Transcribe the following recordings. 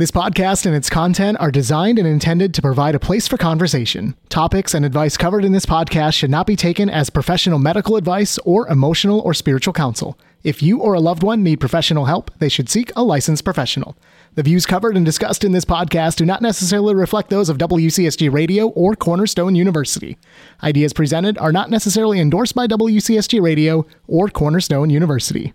This podcast and its content are designed and intended to provide a place for conversation. Topics and advice covered in this podcast should not be taken as professional medical advice or emotional or spiritual counsel. If you or a loved one need professional help, they should seek a licensed professional. The views covered and discussed in this podcast do not necessarily reflect those of WCSG Radio or Cornerstone University. Ideas presented are not necessarily endorsed by WCSG Radio or Cornerstone University.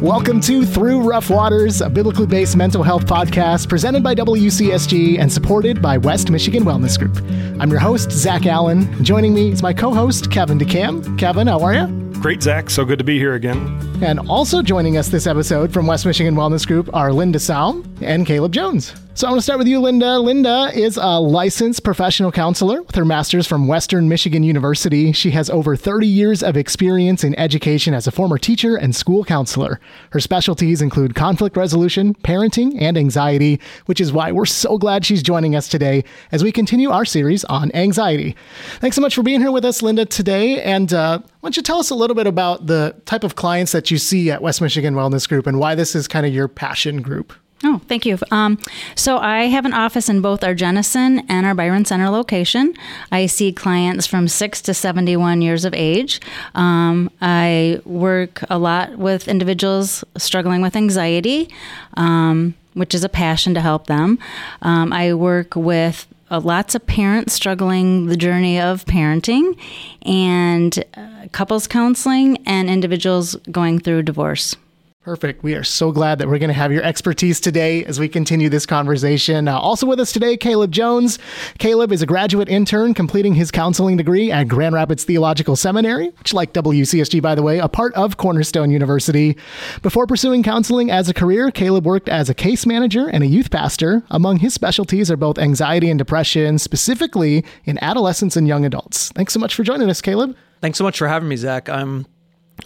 Welcome to Through Rough Waters, a biblically based mental health podcast presented by WCSG and supported by West Michigan Wellness Group. I'm your host, Zach Allen. Joining me is my co host, Kevin DeCam. Kevin, how are you? Great, Zach. So good to be here again. And also joining us this episode from West Michigan Wellness Group are Linda Saum and Caleb Jones. So I want to start with you, Linda. Linda is a licensed professional counselor with her master's from Western Michigan University. She has over 30 years of experience in education as a former teacher and school counselor. Her specialties include conflict resolution, parenting, and anxiety, which is why we're so glad she's joining us today as we continue our series on anxiety. Thanks so much for being here with us, Linda, today. And uh, why don't you tell us a little bit about the type of clients that you see at West Michigan Wellness Group and why this is kind of your passion group? Oh, thank you. Um, so I have an office in both our Jenison and our Byron Center location. I see clients from six to 71 years of age. Um, I work a lot with individuals struggling with anxiety, um, which is a passion to help them. Um, I work with uh, lots of parents struggling the journey of parenting and uh, couples counseling and individuals going through divorce. Perfect. We are so glad that we're going to have your expertise today as we continue this conversation. Uh, also with us today, Caleb Jones. Caleb is a graduate intern completing his counseling degree at Grand Rapids Theological Seminary, which, like WCSG, by the way, a part of Cornerstone University. Before pursuing counseling as a career, Caleb worked as a case manager and a youth pastor. Among his specialties are both anxiety and depression, specifically in adolescents and young adults. Thanks so much for joining us, Caleb. Thanks so much for having me, Zach. I'm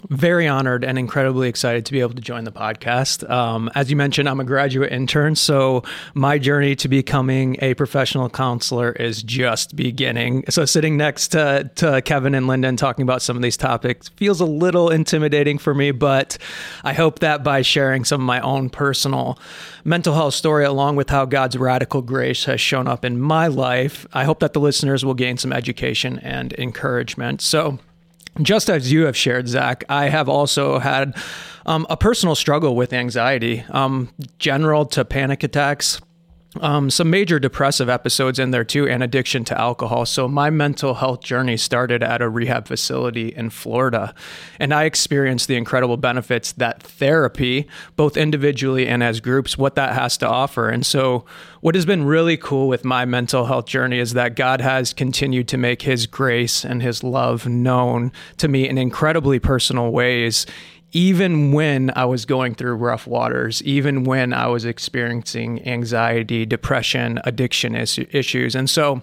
very honored and incredibly excited to be able to join the podcast. Um, as you mentioned, I'm a graduate intern, so my journey to becoming a professional counselor is just beginning. So, sitting next to, to Kevin and Linda and talking about some of these topics feels a little intimidating for me, but I hope that by sharing some of my own personal mental health story, along with how God's radical grace has shown up in my life, I hope that the listeners will gain some education and encouragement. So, just as you have shared, Zach, I have also had um, a personal struggle with anxiety, um, general to panic attacks. Um, some major depressive episodes in there too, and addiction to alcohol. So, my mental health journey started at a rehab facility in Florida. And I experienced the incredible benefits that therapy, both individually and as groups, what that has to offer. And so, what has been really cool with my mental health journey is that God has continued to make his grace and his love known to me in incredibly personal ways even when I was going through rough waters, even when I was experiencing anxiety, depression, addiction is- issues. And so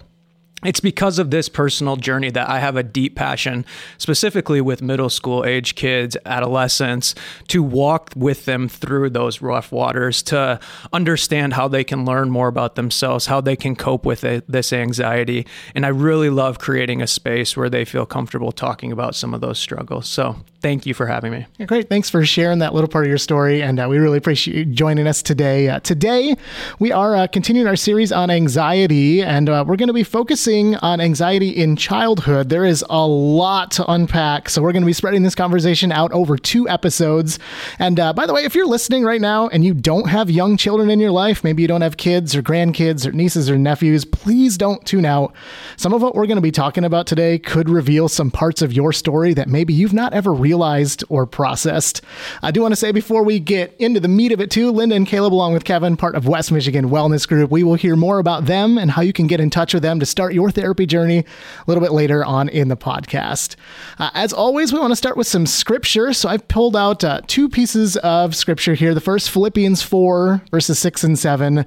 it's because of this personal journey that I have a deep passion, specifically with middle school age kids, adolescents, to walk with them through those rough waters, to understand how they can learn more about themselves, how they can cope with it, this anxiety. And I really love creating a space where they feel comfortable talking about some of those struggles. So thank you for having me. Yeah, great. Thanks for sharing that little part of your story. And uh, we really appreciate you joining us today. Uh, today, we are uh, continuing our series on anxiety, and uh, we're going to be focusing focusing on anxiety in childhood. There is a lot to unpack, so we're going to be spreading this conversation out over two episodes. And uh, by the way, if you're listening right now and you don't have young children in your life, maybe you don't have kids or grandkids or nieces or nephews, please don't tune out. Some of what we're going to be talking about today could reveal some parts of your story that maybe you've not ever realized or processed. I do want to say before we get into the meat of it, too, Linda and Caleb, along with Kevin, part of West Michigan Wellness Group, we will hear more about them and how you can get in touch with them to start your your therapy journey a little bit later on in the podcast. Uh, as always, we want to start with some scripture. So I've pulled out uh, two pieces of scripture here. The first, Philippians 4, verses 6 and 7.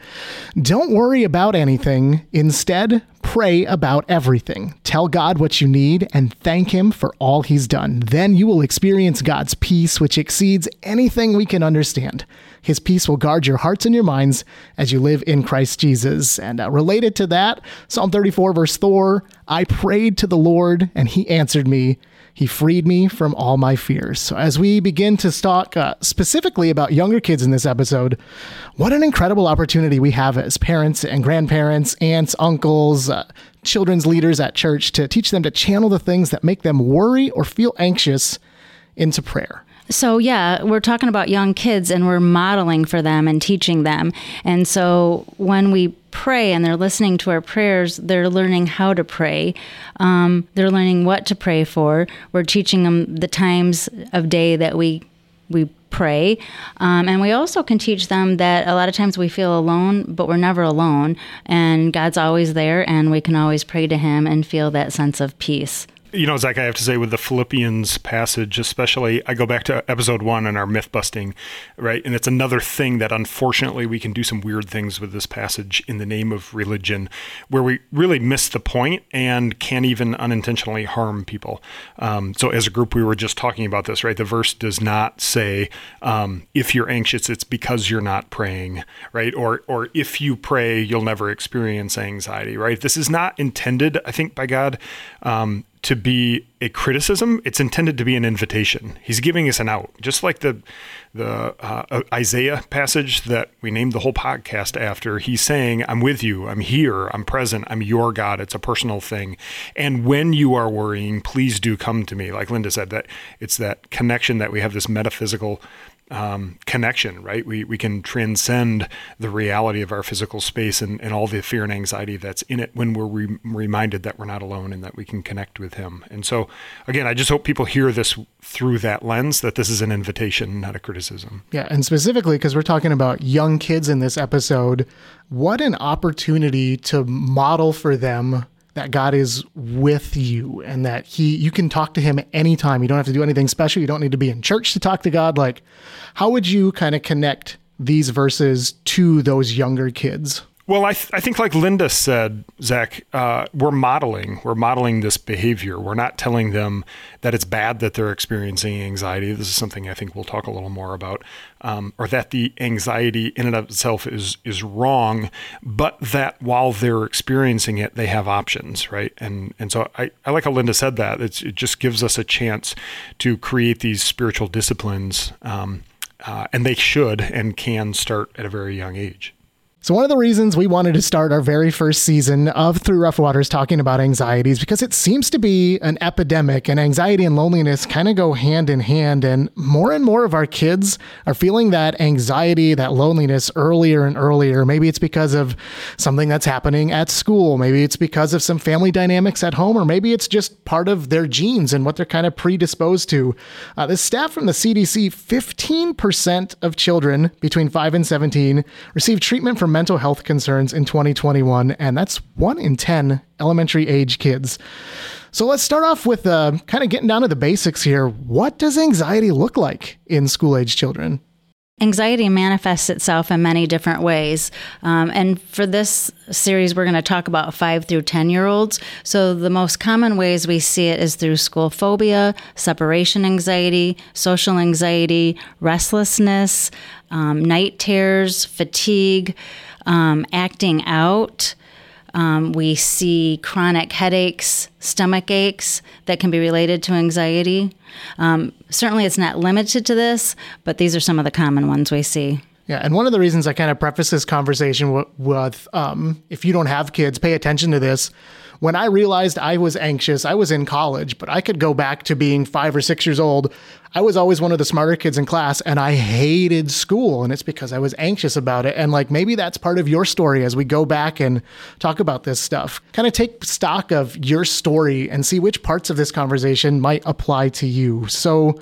Don't worry about anything. Instead, pray about everything. Tell God what you need and thank Him for all He's done. Then you will experience God's peace, which exceeds anything we can understand. His peace will guard your hearts and your minds as you live in Christ Jesus. And uh, related to that, Psalm 34, verse 4 I prayed to the Lord, and he answered me. He freed me from all my fears. So, as we begin to talk uh, specifically about younger kids in this episode, what an incredible opportunity we have as parents and grandparents, aunts, uncles, uh, children's leaders at church to teach them to channel the things that make them worry or feel anxious into prayer. So, yeah, we're talking about young kids and we're modeling for them and teaching them. And so, when we pray and they're listening to our prayers, they're learning how to pray. Um, they're learning what to pray for. We're teaching them the times of day that we we pray. Um, and we also can teach them that a lot of times we feel alone, but we're never alone. And God's always there, and we can always pray to Him and feel that sense of peace you know, Zach, I have to say with the Philippians passage, especially, I go back to episode one and our myth busting, right? And it's another thing that unfortunately we can do some weird things with this passage in the name of religion, where we really miss the point and can't even unintentionally harm people. Um, so, as a group, we were just talking about this, right? The verse does not say, um, if you're anxious, it's because you're not praying, right? Or, or if you pray, you'll never experience anxiety, right? This is not intended, I think, by God. Um, to be a criticism. It's intended to be an invitation. He's giving us an out, just like the the uh, Isaiah passage that we named the whole podcast after. He's saying, "I'm with you. I'm here. I'm present. I'm your God." It's a personal thing. And when you are worrying, please do come to me. Like Linda said, that it's that connection that we have this metaphysical um, connection, right? We, we can transcend the reality of our physical space and, and all the fear and anxiety that's in it when we're re- reminded that we're not alone and that we can connect with Him. And so, again, I just hope people hear this through that lens that this is an invitation, not a criticism. Yeah. And specifically, because we're talking about young kids in this episode, what an opportunity to model for them that God is with you and that he you can talk to him anytime. You don't have to do anything special. You don't need to be in church to talk to God. Like how would you kind of connect these verses to those younger kids? Well, I, th- I think, like Linda said, Zach, uh, we're modeling. We're modeling this behavior. We're not telling them that it's bad that they're experiencing anxiety. This is something I think we'll talk a little more about, um, or that the anxiety in and of itself is is wrong, but that while they're experiencing it, they have options, right? And and so I, I like how Linda said that. It's, it just gives us a chance to create these spiritual disciplines, um, uh, and they should and can start at a very young age. So, one of the reasons we wanted to start our very first season of Through Rough Waters talking about anxiety is because it seems to be an epidemic, and anxiety and loneliness kind of go hand in hand. And more and more of our kids are feeling that anxiety, that loneliness earlier and earlier. Maybe it's because of something that's happening at school, maybe it's because of some family dynamics at home, or maybe it's just part of their genes and what they're kind of predisposed to. Uh, the stat from the CDC 15% of children between 5 and 17 receive treatment for mental health concerns in 2021, and that's one in 10 elementary age kids. So let's start off with uh, kind of getting down to the basics here. What does anxiety look like in school age children? Anxiety manifests itself in many different ways. Um, and for this series, we're going to talk about five through 10 year olds. So, the most common ways we see it is through school phobia, separation anxiety, social anxiety, restlessness, um, night terrors, fatigue, um, acting out. Um, we see chronic headaches, stomach aches that can be related to anxiety. Um, certainly, it's not limited to this, but these are some of the common ones we see. Yeah, and one of the reasons I kind of preface this conversation with, with um, if you don't have kids, pay attention to this when I realized I was anxious, I was in college, but I could go back to being five or six years old. I was always one of the smarter kids in class and I hated school. And it's because I was anxious about it. And like maybe that's part of your story as we go back and talk about this stuff. Kind of take stock of your story and see which parts of this conversation might apply to you. So,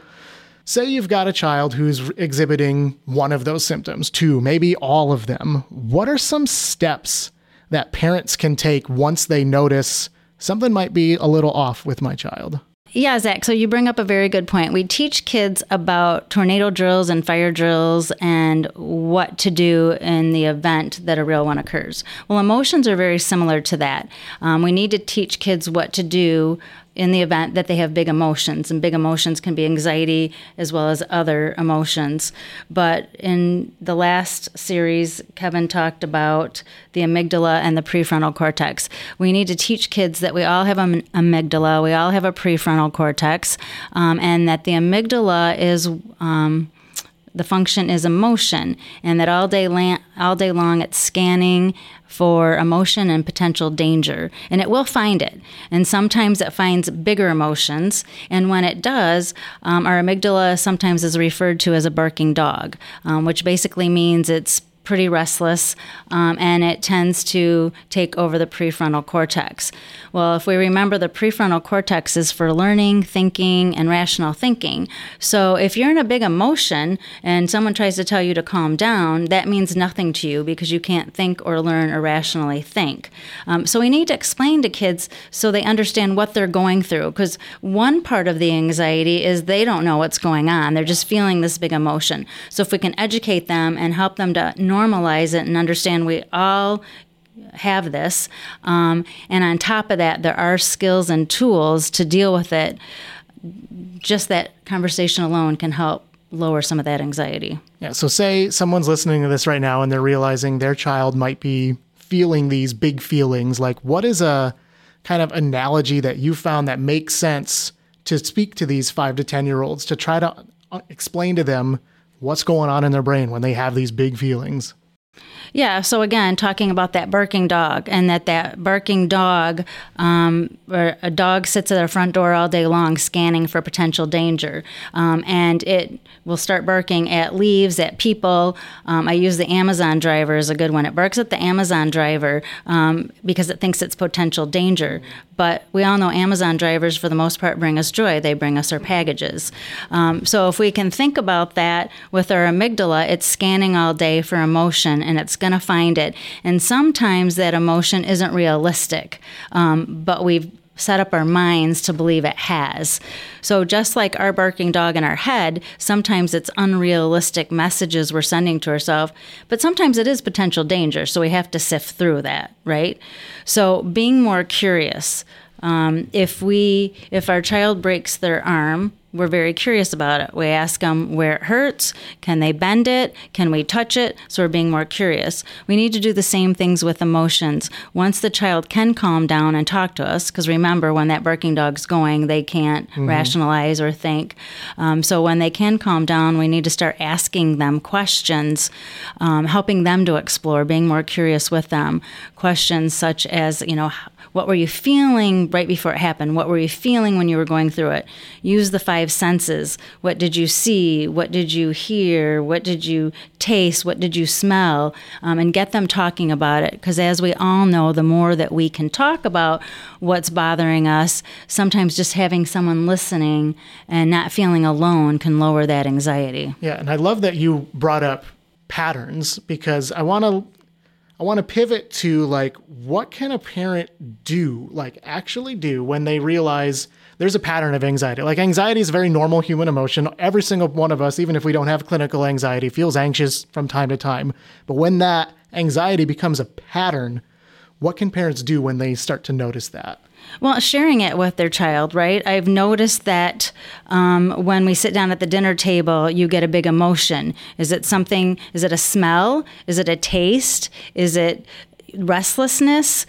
Say you've got a child who's exhibiting one of those symptoms, two, maybe all of them. What are some steps that parents can take once they notice something might be a little off with my child. Yeah, Zach. So you bring up a very good point. We teach kids about tornado drills and fire drills and what to do in the event that a real one occurs. Well, emotions are very similar to that. Um, we need to teach kids what to do in the event that they have big emotions, and big emotions can be anxiety as well as other emotions. But in the last series, Kevin talked about the amygdala and the prefrontal cortex. We need to teach kids that we all have an amygdala, we all have a prefrontal cortex, um, and that the amygdala is. Um, the function is emotion, and that all day, la- all day long it's scanning for emotion and potential danger, and it will find it. And sometimes it finds bigger emotions, and when it does, um, our amygdala sometimes is referred to as a barking dog, um, which basically means it's pretty restless, um, and it tends to take over the prefrontal cortex. Well, if we remember, the prefrontal cortex is for learning, thinking, and rational thinking. So if you're in a big emotion and someone tries to tell you to calm down, that means nothing to you because you can't think or learn or rationally think. Um, so we need to explain to kids so they understand what they're going through because one part of the anxiety is they don't know what's going on. They're just feeling this big emotion. So if we can educate them and help them to normalize it and understand we all have this. Um, and on top of that, there are skills and tools to deal with it. Just that conversation alone can help lower some of that anxiety. Yeah. So, say someone's listening to this right now and they're realizing their child might be feeling these big feelings. Like, what is a kind of analogy that you found that makes sense to speak to these five to 10 year olds to try to uh, explain to them what's going on in their brain when they have these big feelings. Yeah. So again, talking about that barking dog, and that that barking dog, um, or a dog sits at our front door all day long, scanning for potential danger, um, and it will start barking at leaves, at people. Um, I use the Amazon driver as a good one. It barks at the Amazon driver um, because it thinks it's potential danger. But we all know Amazon drivers, for the most part, bring us joy. They bring us our packages. Um, so if we can think about that with our amygdala, it's scanning all day for emotion and it's going to find it. And sometimes that emotion isn't realistic, um, but we've set up our minds to believe it has. So, just like our barking dog in our head, sometimes it's unrealistic messages we're sending to ourselves, but sometimes it is potential danger. So, we have to sift through that, right? So, being more curious. Um, if we, if our child breaks their arm, we're very curious about it. We ask them where it hurts. Can they bend it? Can we touch it? So we're being more curious. We need to do the same things with emotions. Once the child can calm down and talk to us, because remember, when that barking dog's going, they can't mm-hmm. rationalize or think. Um, so when they can calm down, we need to start asking them questions, um, helping them to explore, being more curious with them. Questions such as, you know, what were you feeling right before it happened? What were you feeling when you were going through it? Use the five senses. What did you see? What did you hear? What did you taste? What did you smell? Um, and get them talking about it. Because as we all know, the more that we can talk about what's bothering us, sometimes just having someone listening and not feeling alone can lower that anxiety. Yeah. And I love that you brought up patterns because I want to I want to pivot to like what can a parent do, like actually do when they realize there's a pattern of anxiety. Like anxiety is a very normal human emotion. Every single one of us, even if we don't have clinical anxiety, feels anxious from time to time. But when that anxiety becomes a pattern, what can parents do when they start to notice that? Well, sharing it with their child, right? I've noticed that um, when we sit down at the dinner table, you get a big emotion. Is it something, is it a smell? Is it a taste? Is it restlessness?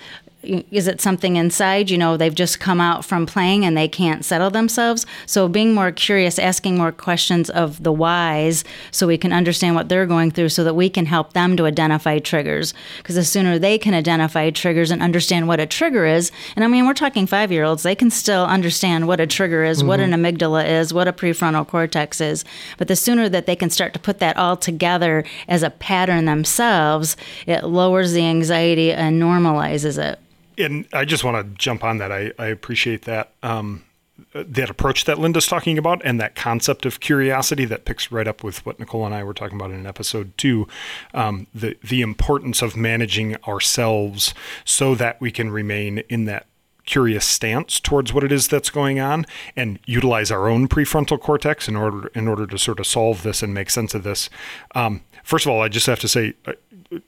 Is it something inside? You know they've just come out from playing and they can't settle themselves. So being more curious asking more questions of the whys so we can understand what they're going through so that we can help them to identify triggers. Because the sooner they can identify triggers and understand what a trigger is and i mean we're talking five year olds they can still understand what a trigger is mm-hmm. what an amygdala is what a prefrontal cortex is. But the sooner that they can start to put that all together as a pattern themselves it lowers the anxiety and normalizes it and I just want to jump on that. I, I appreciate that um, that approach that Linda's talking about, and that concept of curiosity that picks right up with what Nicole and I were talking about in episode two. Um, the the importance of managing ourselves so that we can remain in that curious stance towards what it is that's going on and utilize our own prefrontal cortex in order in order to sort of solve this and make sense of this. Um, first of all, I just have to say, uh,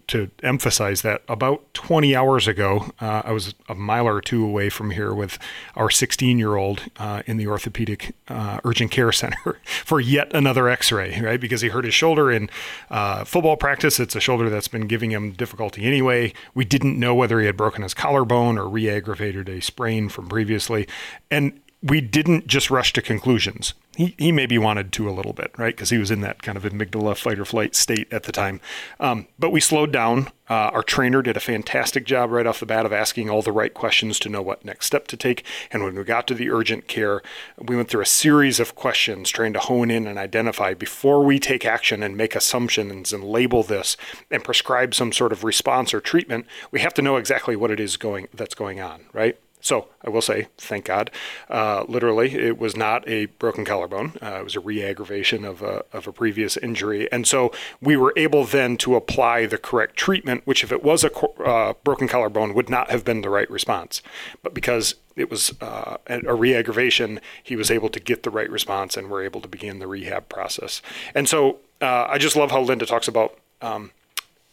to emphasize that about 20 hours ago, uh, I was a mile or two away from here with our 16 year old uh, in the orthopedic uh, urgent care center for yet another x ray, right? Because he hurt his shoulder in uh, football practice. It's a shoulder that's been giving him difficulty anyway. We didn't know whether he had broken his collarbone or re aggravated a sprain from previously. And we didn't just rush to conclusions. He, he maybe wanted to a little bit, right? Because he was in that kind of amygdala fight or flight state at the time. Um, but we slowed down. Uh, our trainer did a fantastic job right off the bat of asking all the right questions to know what next step to take. And when we got to the urgent care, we went through a series of questions trying to hone in and identify before we take action and make assumptions and label this and prescribe some sort of response or treatment. We have to know exactly what it is going that's going on, right? So I will say, thank God. Uh, literally, it was not a broken collarbone. Uh, it was a re-aggravation of a, of a previous injury, and so we were able then to apply the correct treatment. Which, if it was a uh, broken collarbone, would not have been the right response. But because it was uh, a re-aggravation, he was able to get the right response, and we're able to begin the rehab process. And so uh, I just love how Linda talks about. Um,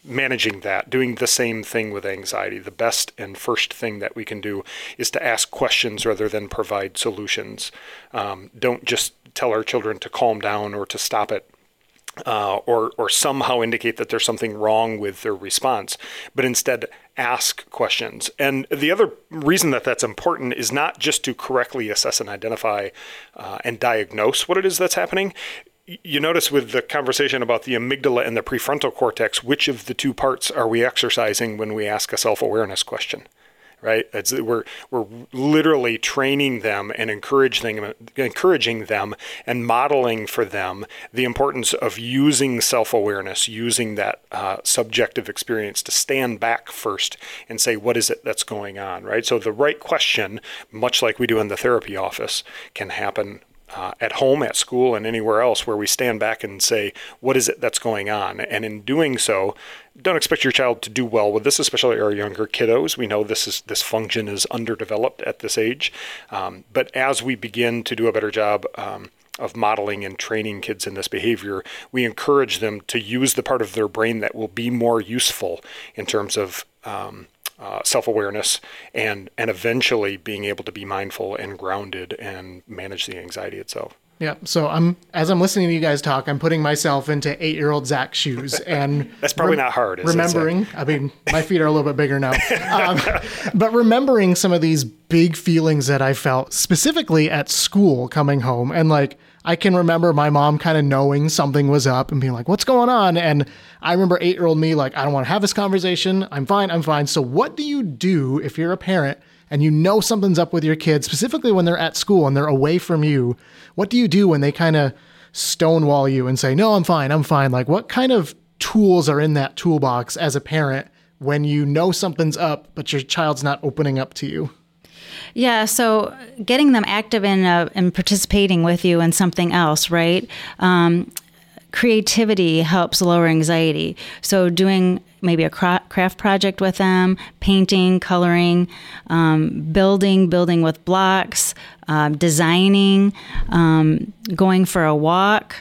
managing that, doing the same thing with anxiety. The best and first thing that we can do is to ask questions rather than provide solutions. Um, don't just tell our children to calm down or to stop it. Uh, or, or somehow indicate that there's something wrong with their response, but instead ask questions. And the other reason that that's important is not just to correctly assess and identify uh, and diagnose what it is that's happening you notice with the conversation about the amygdala and the prefrontal cortex, which of the two parts are we exercising when we ask a self-awareness question? Right? It's, we're we're literally training them and encouraging them, encouraging them and modeling for them the importance of using self-awareness, using that uh, subjective experience to stand back first and say, what is it that's going on? Right? So the right question, much like we do in the therapy office, can happen uh, at home, at school, and anywhere else where we stand back and say, what is it that's going on? And in doing so, don't expect your child to do well with this, especially our younger kiddos. We know this is this function is underdeveloped at this age, um, but as we begin to do a better job. Um, of modeling and training kids in this behavior, we encourage them to use the part of their brain that will be more useful in terms of um, uh, self-awareness and and eventually being able to be mindful and grounded and manage the anxiety itself yeah. So I'm as I'm listening to you guys talk, I'm putting myself into eight year old Zach's shoes, and that's probably not hard. remembering, I mean, my feet are a little bit bigger now, um, but remembering some of these big feelings that I felt specifically at school coming home, and like I can remember my mom kind of knowing something was up and being like, "What's going on?" And I remember eight year old me like, "I don't want to have this conversation. I'm fine. I'm fine." So what do you do if you're a parent? and you know something's up with your kids, specifically when they're at school and they're away from you, what do you do when they kind of stonewall you and say, No, I'm fine, I'm fine? Like, what kind of tools are in that toolbox as a parent when you know something's up, but your child's not opening up to you? Yeah, so getting them active in uh, and participating with you in something else, right? Um, creativity helps lower anxiety. So doing maybe a craft project with them, painting, coloring, um, building, building with blocks, uh, designing, um, going for a walk.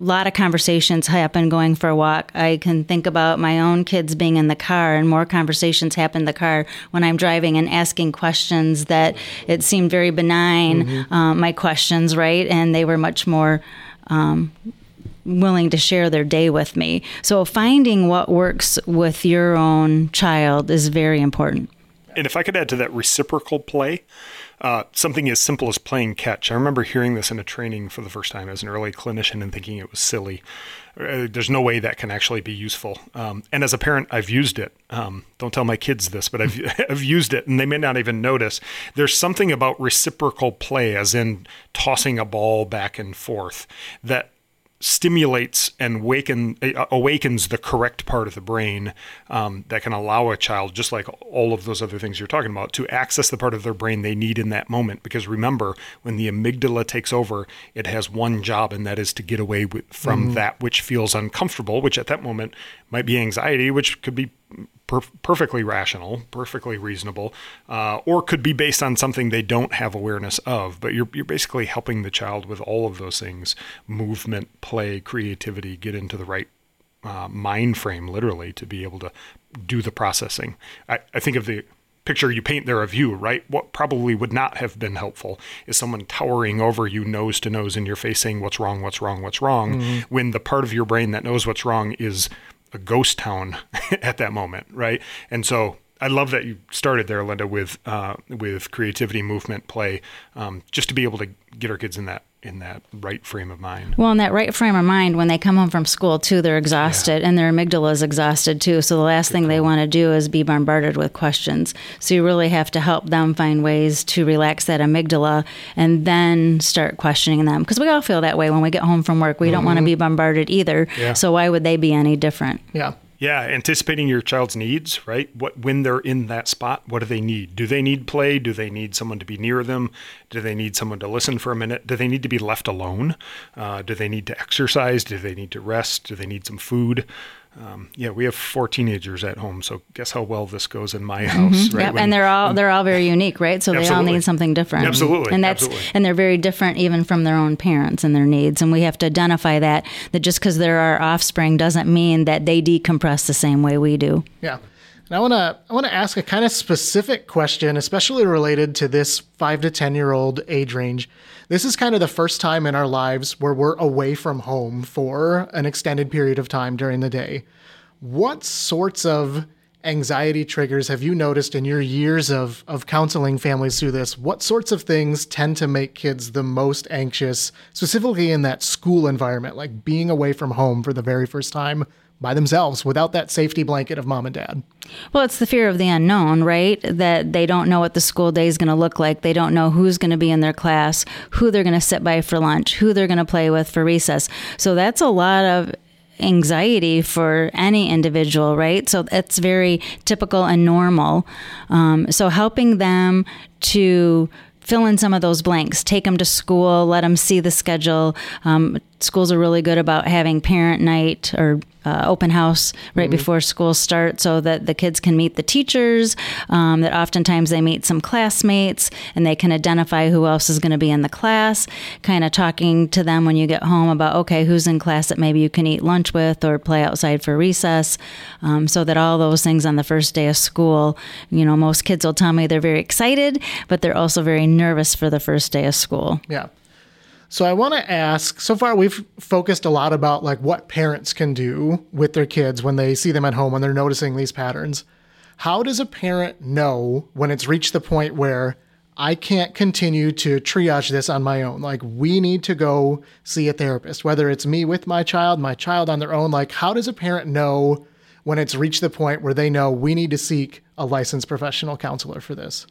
A lot of conversations happen going for a walk. I can think about my own kids being in the car, and more conversations happen in the car when I'm driving and asking questions that it seemed very benign, mm-hmm. uh, my questions, right? And they were much more um, willing to share their day with me. So finding what works with your own child is very important. And if I could add to that reciprocal play, uh, something as simple as playing catch. I remember hearing this in a training for the first time as an early clinician and thinking it was silly. Uh, there's no way that can actually be useful. Um, and as a parent, I've used it. Um, don't tell my kids this, but I've, I've used it and they may not even notice. There's something about reciprocal play, as in tossing a ball back and forth, that stimulates and waken uh, awakens the correct part of the brain um, that can allow a child just like all of those other things you're talking about to access the part of their brain they need in that moment because remember when the amygdala takes over it has one job and that is to get away with, from mm-hmm. that which feels uncomfortable which at that moment might be anxiety which could be per- perfectly rational, perfectly reasonable, uh, or could be based on something they don't have awareness of. But you're, you're basically helping the child with all of those things movement, play, creativity get into the right uh, mind frame, literally, to be able to do the processing. I, I think of the picture you paint there of you, right? What probably would not have been helpful is someone towering over you, nose to nose in your face, saying, What's wrong? What's wrong? What's wrong? Mm-hmm. When the part of your brain that knows what's wrong is a ghost town at that moment, right? And so I love that you started there, Linda, with uh, with creativity, movement, play, um, just to be able to get our kids in that in that right frame of mind. Well, in that right frame of mind, when they come home from school too, they're exhausted yeah. and their amygdala is exhausted too. So the last Good thing they want to do is be bombarded with questions. So you really have to help them find ways to relax that amygdala and then start questioning them. Because we all feel that way when we get home from work. We mm-hmm. don't want to be bombarded either. Yeah. So why would they be any different? Yeah. Yeah, anticipating your child's needs, right? What when they're in that spot, what do they need? Do they need play? Do they need someone to be near them? Do they need someone to listen for a minute? Do they need to be left alone? Uh, do they need to exercise? Do they need to rest? Do they need some food? Um, yeah, we have four teenagers at home, so guess how well this goes in my house, mm-hmm. right? Yep, when, and they're all they're all very unique, right? So they all need something different. Absolutely, and that's absolutely. and they're very different even from their own parents and their needs. And we have to identify that that just because they're our offspring doesn't mean that they decompress the same way we do. Yeah. And I want to I want to ask a kind of specific question, especially related to this five to ten year old age range. This is kind of the first time in our lives where we're away from home for an extended period of time during the day. What sorts of anxiety triggers have you noticed in your years of, of counseling families through this? What sorts of things tend to make kids the most anxious, specifically in that school environment, like being away from home for the very first time by themselves without that safety blanket of mom and dad. Well, it's the fear of the unknown, right? That they don't know what the school day is going to look like. They don't know who's going to be in their class, who they're going to sit by for lunch, who they're going to play with for recess. So that's a lot of anxiety for any individual, right? So it's very typical and normal. Um, so helping them to fill in some of those blanks, take them to school, let them see the schedule. Um, schools are really good about having parent night or uh, open house right mm-hmm. before school starts so that the kids can meet the teachers, um, that oftentimes they meet some classmates and they can identify who else is going to be in the class, kind of talking to them when you get home about, okay, who's in class that maybe you can eat lunch with or play outside for recess, um, so that all those things on the first day of school, you know, most kids will tell me they're very excited, but they're also very nervous for the first day of school. Yeah. So I want to ask, so far we've focused a lot about like what parents can do with their kids when they see them at home when they're noticing these patterns. How does a parent know when it's reached the point where I can't continue to triage this on my own? Like we need to go see a therapist, whether it's me with my child, my child on their own. Like how does a parent know when it's reached the point where they know we need to seek a licensed professional counselor for this?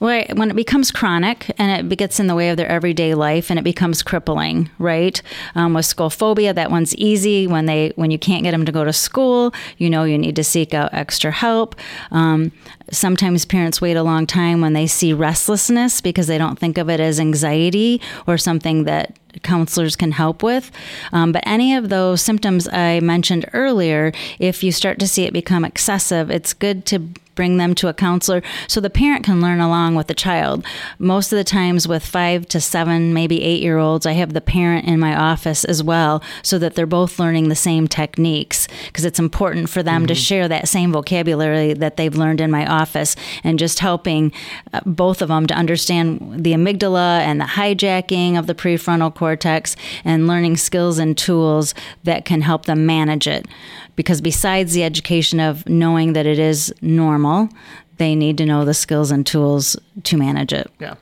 Well, when it becomes chronic and it gets in the way of their everyday life and it becomes crippling, right? Um, with school phobia, that one's easy. When they when you can't get them to go to school, you know you need to seek out extra help. Um, sometimes parents wait a long time when they see restlessness because they don't think of it as anxiety or something that counselors can help with. Um, but any of those symptoms I mentioned earlier, if you start to see it become excessive, it's good to bring them to a counselor so the parent can learn along with the child. Most of the times, with five to seven, maybe eight year olds, I have the parent in my office as well so that they're both learning the same techniques because it's important for them mm-hmm. to share that same vocabulary that they've learned in my office and just helping uh, both of them to understand the amygdala and the hijacking of the prefrontal cortex and learning skills and tools that can help them manage it because besides the education of knowing that it is normal, they need to know the skills and tools to manage it. Yeah.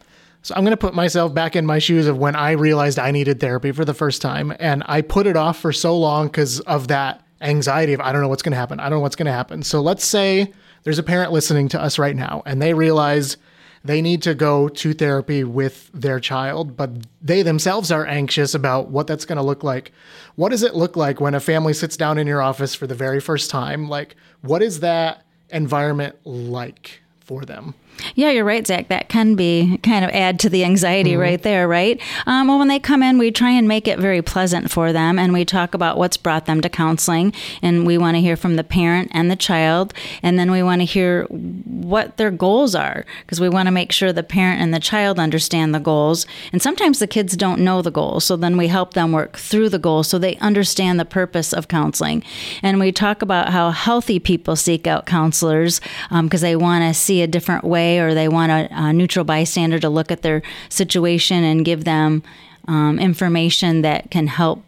So I'm going to put myself back in my shoes of when I realized I needed therapy for the first time. And I put it off for so long because of that anxiety of, I don't know what's going to happen. I don't know what's going to happen. So let's say there's a parent listening to us right now and they realize they need to go to therapy with their child, but they themselves are anxious about what that's going to look like. What does it look like when a family sits down in your office for the very first time? Like, what is that environment like for them? Yeah, you're right, Zach. That can be kind of add to the anxiety mm-hmm. right there, right? Um, well, when they come in, we try and make it very pleasant for them, and we talk about what's brought them to counseling, and we want to hear from the parent and the child, and then we want to hear what their goals are, because we want to make sure the parent and the child understand the goals. And sometimes the kids don't know the goals, so then we help them work through the goals so they understand the purpose of counseling. And we talk about how healthy people seek out counselors because um, they want to see a different way way or they want a, a neutral bystander to look at their situation and give them um, information that can help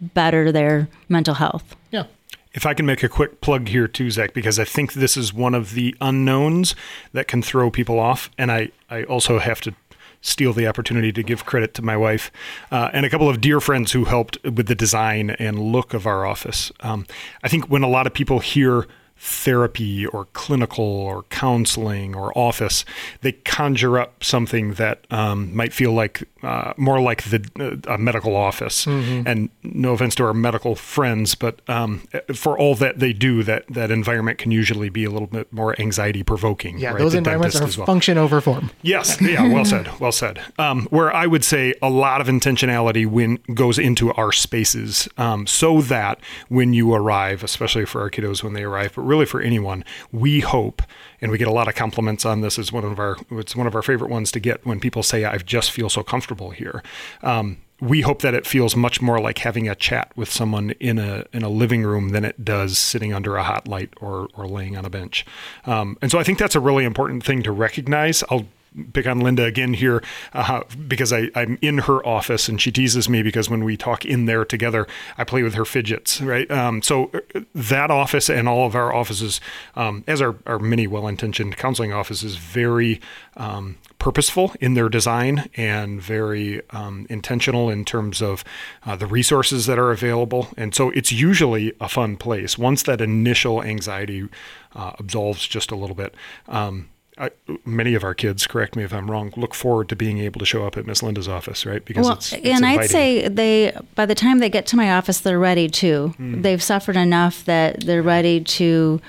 better their mental health. Yeah. If I can make a quick plug here too, Zach, because I think this is one of the unknowns that can throw people off. And I, I also have to steal the opportunity to give credit to my wife uh, and a couple of dear friends who helped with the design and look of our office. Um, I think when a lot of people hear therapy or clinical or counseling or office, they conjure up something that um, might feel like uh, more like the uh, medical office. Mm-hmm. And no offense to our medical friends, but um, for all that they do, that that environment can usually be a little bit more anxiety provoking. Yeah, right? those the environments are well. function over form. Yes, yeah, well said, well said. Um, where I would say a lot of intentionality when goes into our spaces, um, so that when you arrive, especially for our kiddos when they arrive, but really for anyone, we hope and we get a lot of compliments on this. Is one of our it's one of our favorite ones to get when people say, "I just feel so comfortable here." Um, we hope that it feels much more like having a chat with someone in a in a living room than it does sitting under a hot light or or laying on a bench. Um, and so I think that's a really important thing to recognize. I'll pick on Linda again here uh, because I, I'm in her office and she teases me because when we talk in there together, I play with her fidgets, right? Um, so uh, that office and all of our offices, um, as our, our many well intentioned counseling offices, very um, purposeful in their design and very um, intentional in terms of uh, the resources that are available. And so it's usually a fun place once that initial anxiety uh, absolves just a little bit. Um, I, many of our kids, correct me if I'm wrong, look forward to being able to show up at Miss Linda's office, right? Because well, it's, it's and inviting. I'd say they, by the time they get to my office, they're ready too. Mm. They've suffered enough that they're ready to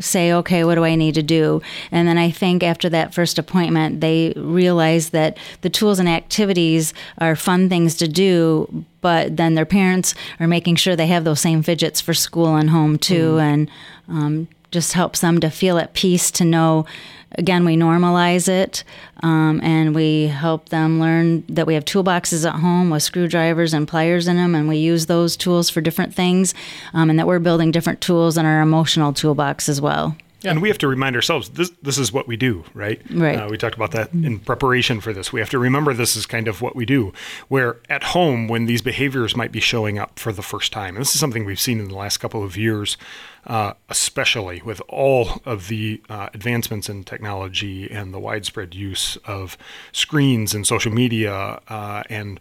say, okay, what do I need to do? And then I think after that first appointment, they realize that the tools and activities are fun things to do, but then their parents are making sure they have those same fidgets for school and home too, mm. and um, just helps them to feel at peace to know again, we normalize it um, and we help them learn that we have toolboxes at home with screwdrivers and pliers in them, and we use those tools for different things, um, and that we're building different tools in our emotional toolbox as well. Yeah. And we have to remind ourselves this this is what we do, right? Right. Uh, we talked about that in preparation for this. We have to remember this is kind of what we do. Where at home, when these behaviors might be showing up for the first time, and this is something we've seen in the last couple of years, uh, especially with all of the uh, advancements in technology and the widespread use of screens and social media uh, and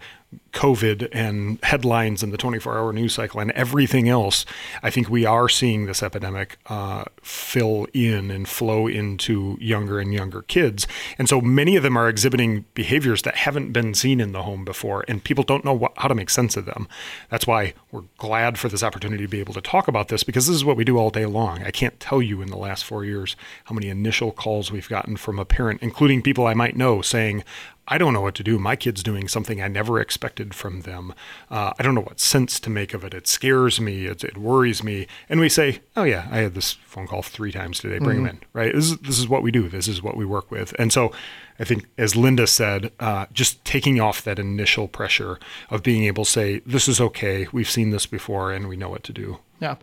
COVID and headlines and the 24 hour news cycle and everything else, I think we are seeing this epidemic uh, fill in and flow into younger and younger kids. And so many of them are exhibiting behaviors that haven't been seen in the home before, and people don't know what, how to make sense of them. That's why we're glad for this opportunity to be able to talk about this because this is what we do all day long. I can't tell you in the last four years how many initial calls we've gotten from a parent, including people I might know, saying, I don't know what to do. My kid's doing something I never expected from them. Uh, I don't know what sense to make of it. It scares me. It, it, worries me. And we say, oh, yeah, I had this phone call three times today. Bring mm-hmm. them in, right? This is, this is what we do. This is what we work with. And so I think, as Linda said, uh, just taking off that initial pressure of being able to say, this is okay. We've seen this before and we know what to do. Yeah.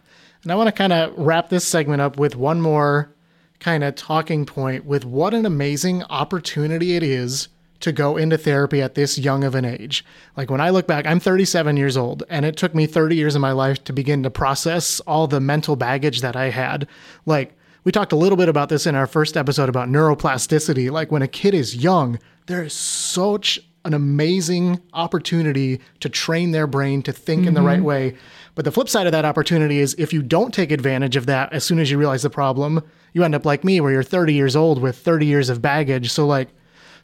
And I want to kind of wrap this segment up with one more kind of talking point with what an amazing opportunity it is to go into therapy at this young of an age. Like when I look back, I'm 37 years old, and it took me 30 years of my life to begin to process all the mental baggage that I had. Like, we talked a little bit about this in our first episode about neuroplasticity. Like, when a kid is young, there is such an amazing opportunity to train their brain to think mm-hmm. in the right mm-hmm. way. But the flip side of that opportunity is if you don't take advantage of that as soon as you realize the problem, you end up like me, where you're 30 years old with 30 years of baggage. So, like,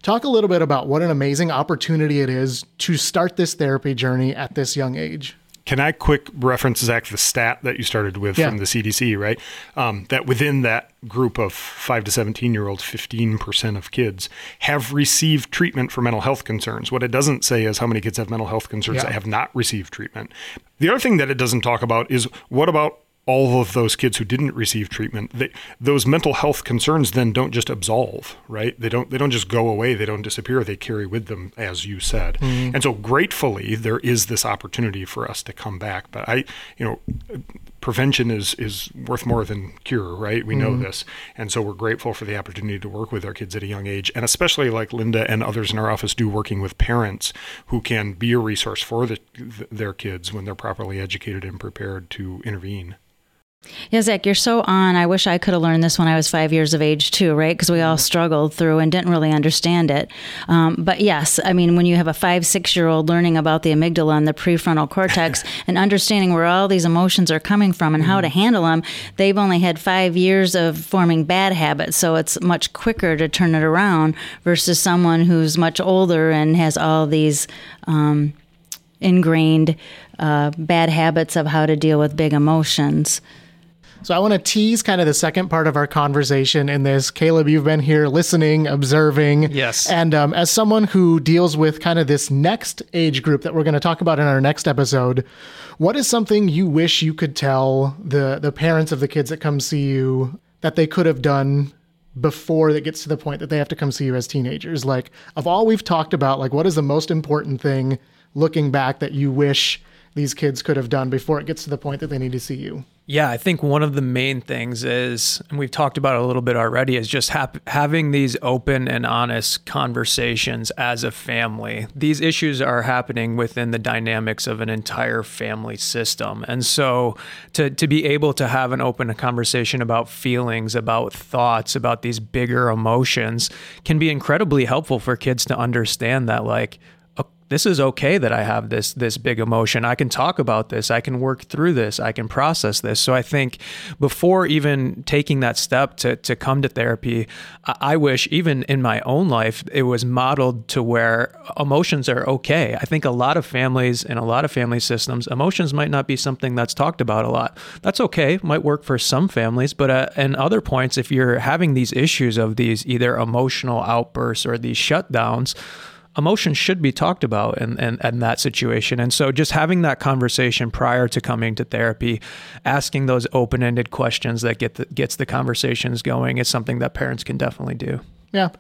Talk a little bit about what an amazing opportunity it is to start this therapy journey at this young age. can I quick reference, Zach, the stat that you started with Yeah. from the CDC, right? Um, that within that group of 5 to 17 year olds, 15% of kids have received treatment for mental health concerns. What it doesn't say is how many kids have mental health concerns Yeah. that have not received treatment. The other thing that it doesn't talk about is what about all of those kids who didn't receive treatment they, those mental health concerns then don't just absolve right? They don't they don't just go away they don't disappear they carry with them as you said. Mm-hmm. And so gratefully there is this opportunity for us to come back but i you know prevention is is worth more than cure right? We know mm-hmm. this. And so we're grateful for the opportunity to work with our kids at a young age and especially like linda and others in our office do working with parents who can be a resource for the, their kids when they're properly educated and prepared to intervene Yeah, Zach, you're so on. I wish I could have learned this when I was five years of age, too, right? Because we all struggled through and didn't really understand it. Um, but yes, I mean, when you have a five, six year old learning about the amygdala and the prefrontal cortex and understanding where all these emotions are coming from and how to handle them, they've only had five years of forming bad habits. So it's much quicker to turn it around versus someone who's much older and has all these. Um, ingrained uh, bad habits of how to deal with big emotions. So I want to tease kind of the second part of our conversation in this. Caleb, you've been here listening, observing. Yes. And um, as someone who deals with kind of this next age group that we're going to talk about in our next episode, what is something you wish you could tell the the parents of the kids that come see you that they could have done before it gets to the point that they have to come see you as teenagers? Like of all we've talked about, like what is the most important thing looking back that you wish these kids could have done before it gets to the point that they need to see you? Yeah, I think one of the main things is, and we've talked about it a little bit already, is just having these open and honest conversations as a family. These issues are happening within the dynamics of an entire family system. And so to, to be able to have an open conversation about feelings, about thoughts, about these bigger emotions can be incredibly helpful for kids to understand that, like, this is okay that I have this this big emotion. I can talk about this. I can work through this. I can process this. So I think before even taking that step to to come to therapy, I, wish even in my own life it was modeled to where emotions are okay. I think a lot of families and a lot of family systems, emotions might not be something that's talked about a lot. That's okay. Might work for some families, but uh, in other points, if you're having these issues of these either emotional outbursts or these shutdowns emotions should be talked about in, in, in, that situation. And so just having that conversation prior to coming to therapy, asking those open-ended questions that get the, gets the conversations going is something that parents can definitely do. Yeah.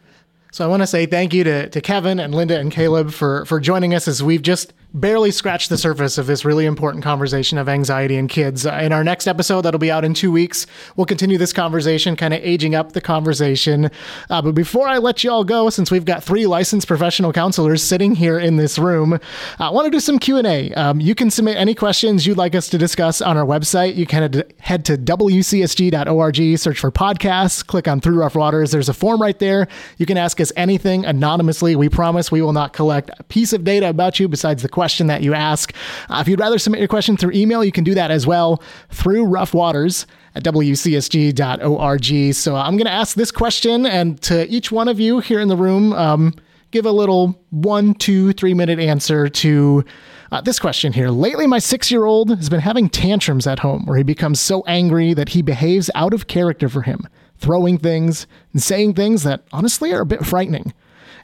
So I want to say thank you to, to Kevin and Linda and Caleb for, for joining us as we've just barely scratched the surface of this really important conversation of anxiety in kids. Uh, in our next episode, that'll be out in two weeks, we'll continue this conversation, kind of aging up the conversation. Uh, but before I let you all go, since we've got three licensed professional counselors sitting here in this room, I want to do some Q&A. Um, you can submit any questions you'd like us to discuss on our website. You can head to wcsg.org, search for podcasts, click on Through Rough Waters. There's a form right there. You can ask us anything anonymously. We promise we will not collect a piece of data about you besides the question that you ask. Uh, if you'd rather submit your question through email, you can do that as well through Rough Waters at wcsg.org. So I'm going to ask this question, and to each one of you here in the room, um, give a little one, two, three minute answer to uh, this question here. Lately, my six year old has been having tantrums at home where he becomes so angry that he behaves out of character for him, throwing things and saying things that honestly are a bit frightening.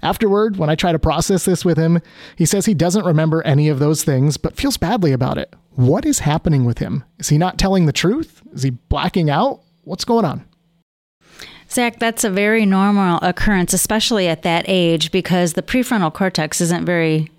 Afterward, when I try to process this with him, he says he doesn't remember any of those things, but feels badly about it. What is happening with him? Is he not telling the truth? Is he blacking out? What's going on? Zach, that's a very normal occurrence, especially at that age, because the prefrontal cortex isn't very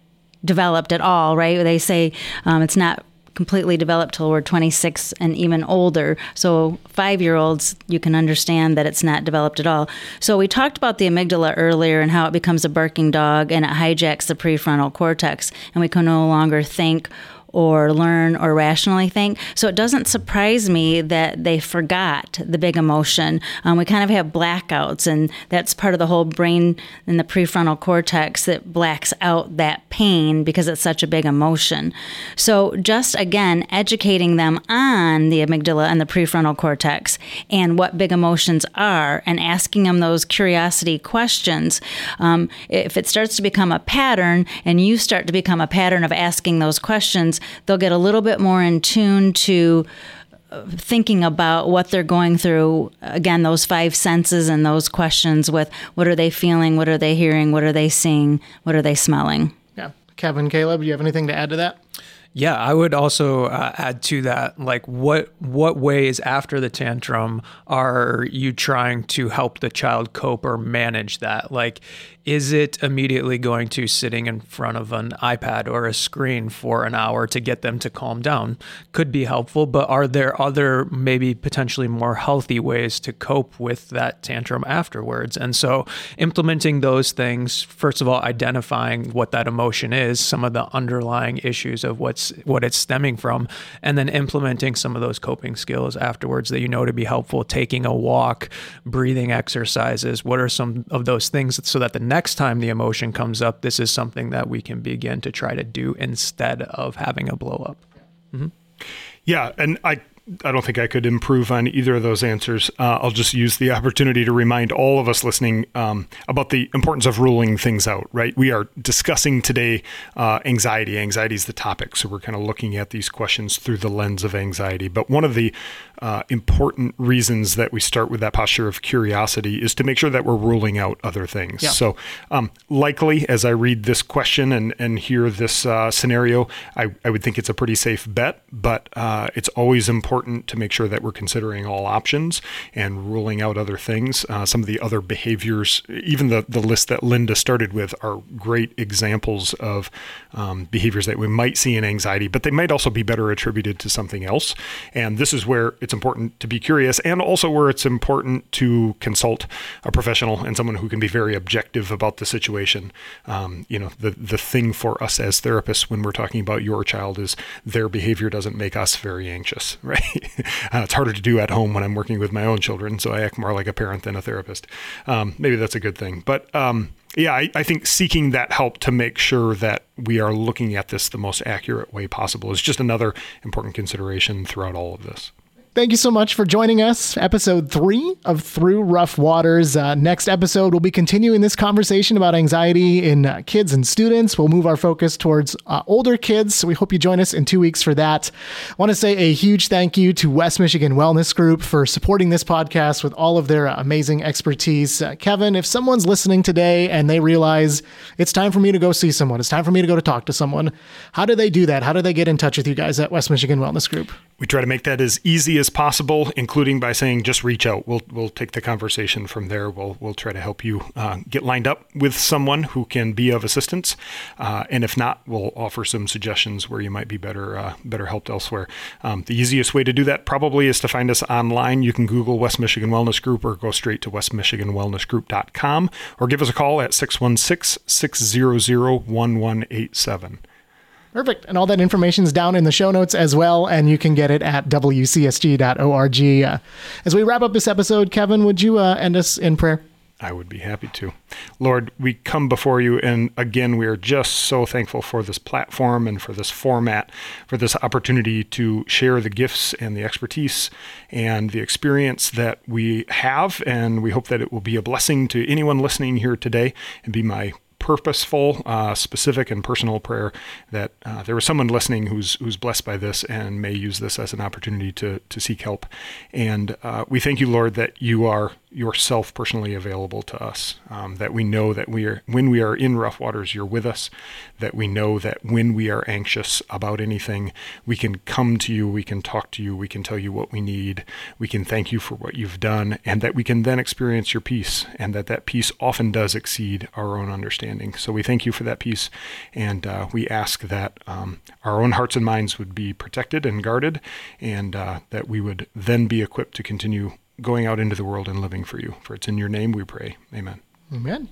developed at all, right? They say um, it's not completely developed till we're 26 and even older. So, five year olds, you can understand that it's not developed at all. So, we talked about the amygdala earlier and how it becomes a barking dog and it hijacks the prefrontal cortex, and we can no longer think or learn or rationally think. So it doesn't surprise me that they forgot the big emotion. Um, we kind of have blackouts, and that's part of the whole brain in the prefrontal cortex that blacks out that pain because it's such a big emotion. So just again, educating them on the amygdala and the prefrontal cortex and what big emotions are, and asking them those curiosity questions. Um, if it starts to become a pattern, and you start to become a pattern of asking those questions, they'll get a little bit more in tune to uh, thinking about what they're going through again those five senses and those questions with what are they feeling what are they hearing what are they seeing what are they smelling. Yeah. Kevin caleb do you have anything to add to that? Yeah, I would also uh, add to that, like what what ways after the tantrum are you trying to help the child cope or manage that? Like, is it immediately going to sitting in front of an iPad or a screen for an hour to get them to calm down? Could be helpful, but are there other maybe potentially more healthy ways to cope with that tantrum afterwards? And so implementing those things, first of all, identifying what that emotion is, some of the underlying issues of what's what it's stemming from, and then implementing some of those coping skills afterwards that you know to be helpful, taking a walk, breathing exercises, what are some of those things so that the next time the emotion comes up, this is something that we can begin to try to do instead of having a blow up. Mm-hmm. Yeah, and I I don't think I could improve on either of those answers. Uh, I'll just use the opportunity to remind all of us listening um, about the importance of ruling things out, right? We are discussing today uh, anxiety. Anxiety is the topic. So we're kind of looking at these questions through the lens of anxiety. But one of the uh, important reasons that we start with that posture of curiosity is to make sure that we're ruling out other things. Yeah. So, um, likely, as I read this question and, and hear this uh, scenario, I, I would think it's a pretty safe bet, but uh, it's always important to make sure that we're considering all options and ruling out other things. Uh, some of the other behaviors, even the, the list that Linda started with, are great examples of um, behaviors that we might see in anxiety, but they might also be better attributed to something else. And this is where it's important to be curious and also where it's important to consult a professional and someone who can be very objective about the situation. Um, you know, the, the thing for us as therapists when we're talking about your child is their behavior doesn't make us very anxious, right? uh, it's harder to do at home when I'm working with my own children, so I act more like a parent than a therapist. Um, maybe that's a good thing. But um, yeah, I, I, think seeking that help to make sure that we are looking at this the most accurate way possible is just another important consideration throughout all of this. Thank you so much for joining us. Episode three of Through Rough Waters. Uh, next episode, we'll be continuing this conversation about anxiety in uh, kids and students. We'll move our focus towards uh, older kids. So we hope you join us in two weeks for that. I want to say a huge thank you to West Michigan Wellness Group for supporting this podcast with all of their uh, amazing expertise. Uh, Kevin, if someone's listening today and they realize it's time for me to go see someone, it's time for me to go to talk to someone, how do they do that? How do they get in touch with you guys at West Michigan Wellness Group? We try to make that as easy as possible, including by saying just reach out. We'll we'll take the conversation from there. We'll we'll try to help you uh, get lined up with someone who can be of assistance, uh, and if not, we'll offer some suggestions where you might be better uh, better helped elsewhere. Um, the easiest way to do that probably is to find us online. You can Google West Michigan Wellness Group or go straight to westmichiganwellnessgroup.com or give us a call at 616 600 1187. Perfect. And all that information is down in the show notes as well, and you can get it at wcsg.org. Uh, as we wrap up this episode, Kevin, would you uh, end us in prayer? I would be happy to. Lord, we come before you, and again, we are just so thankful for this platform and for this format, for this opportunity to share the gifts and the expertise and the experience that we have. And we hope that it will be a blessing to anyone listening here today and be my purposeful, uh, specific, and personal prayer that uh, there was someone listening who's who's blessed by this and may use this as an opportunity to to seek help. And uh, we thank you, Lord, that you are yourself personally available to us. Um, that we know that we are when we are in rough waters, you're with us. That we know that when we are anxious about anything, we can come to you, we can talk to you, we can tell you what we need, we can thank you for what you've done, and that we can then experience your peace, and that that peace often does exceed our own understanding. So we thank you for that peace, and uh, we ask that um, our own hearts and minds would be protected and guarded, and uh, that we would then be equipped to continue going out into the world and living for you. For it's in your name we pray. Amen. Amen.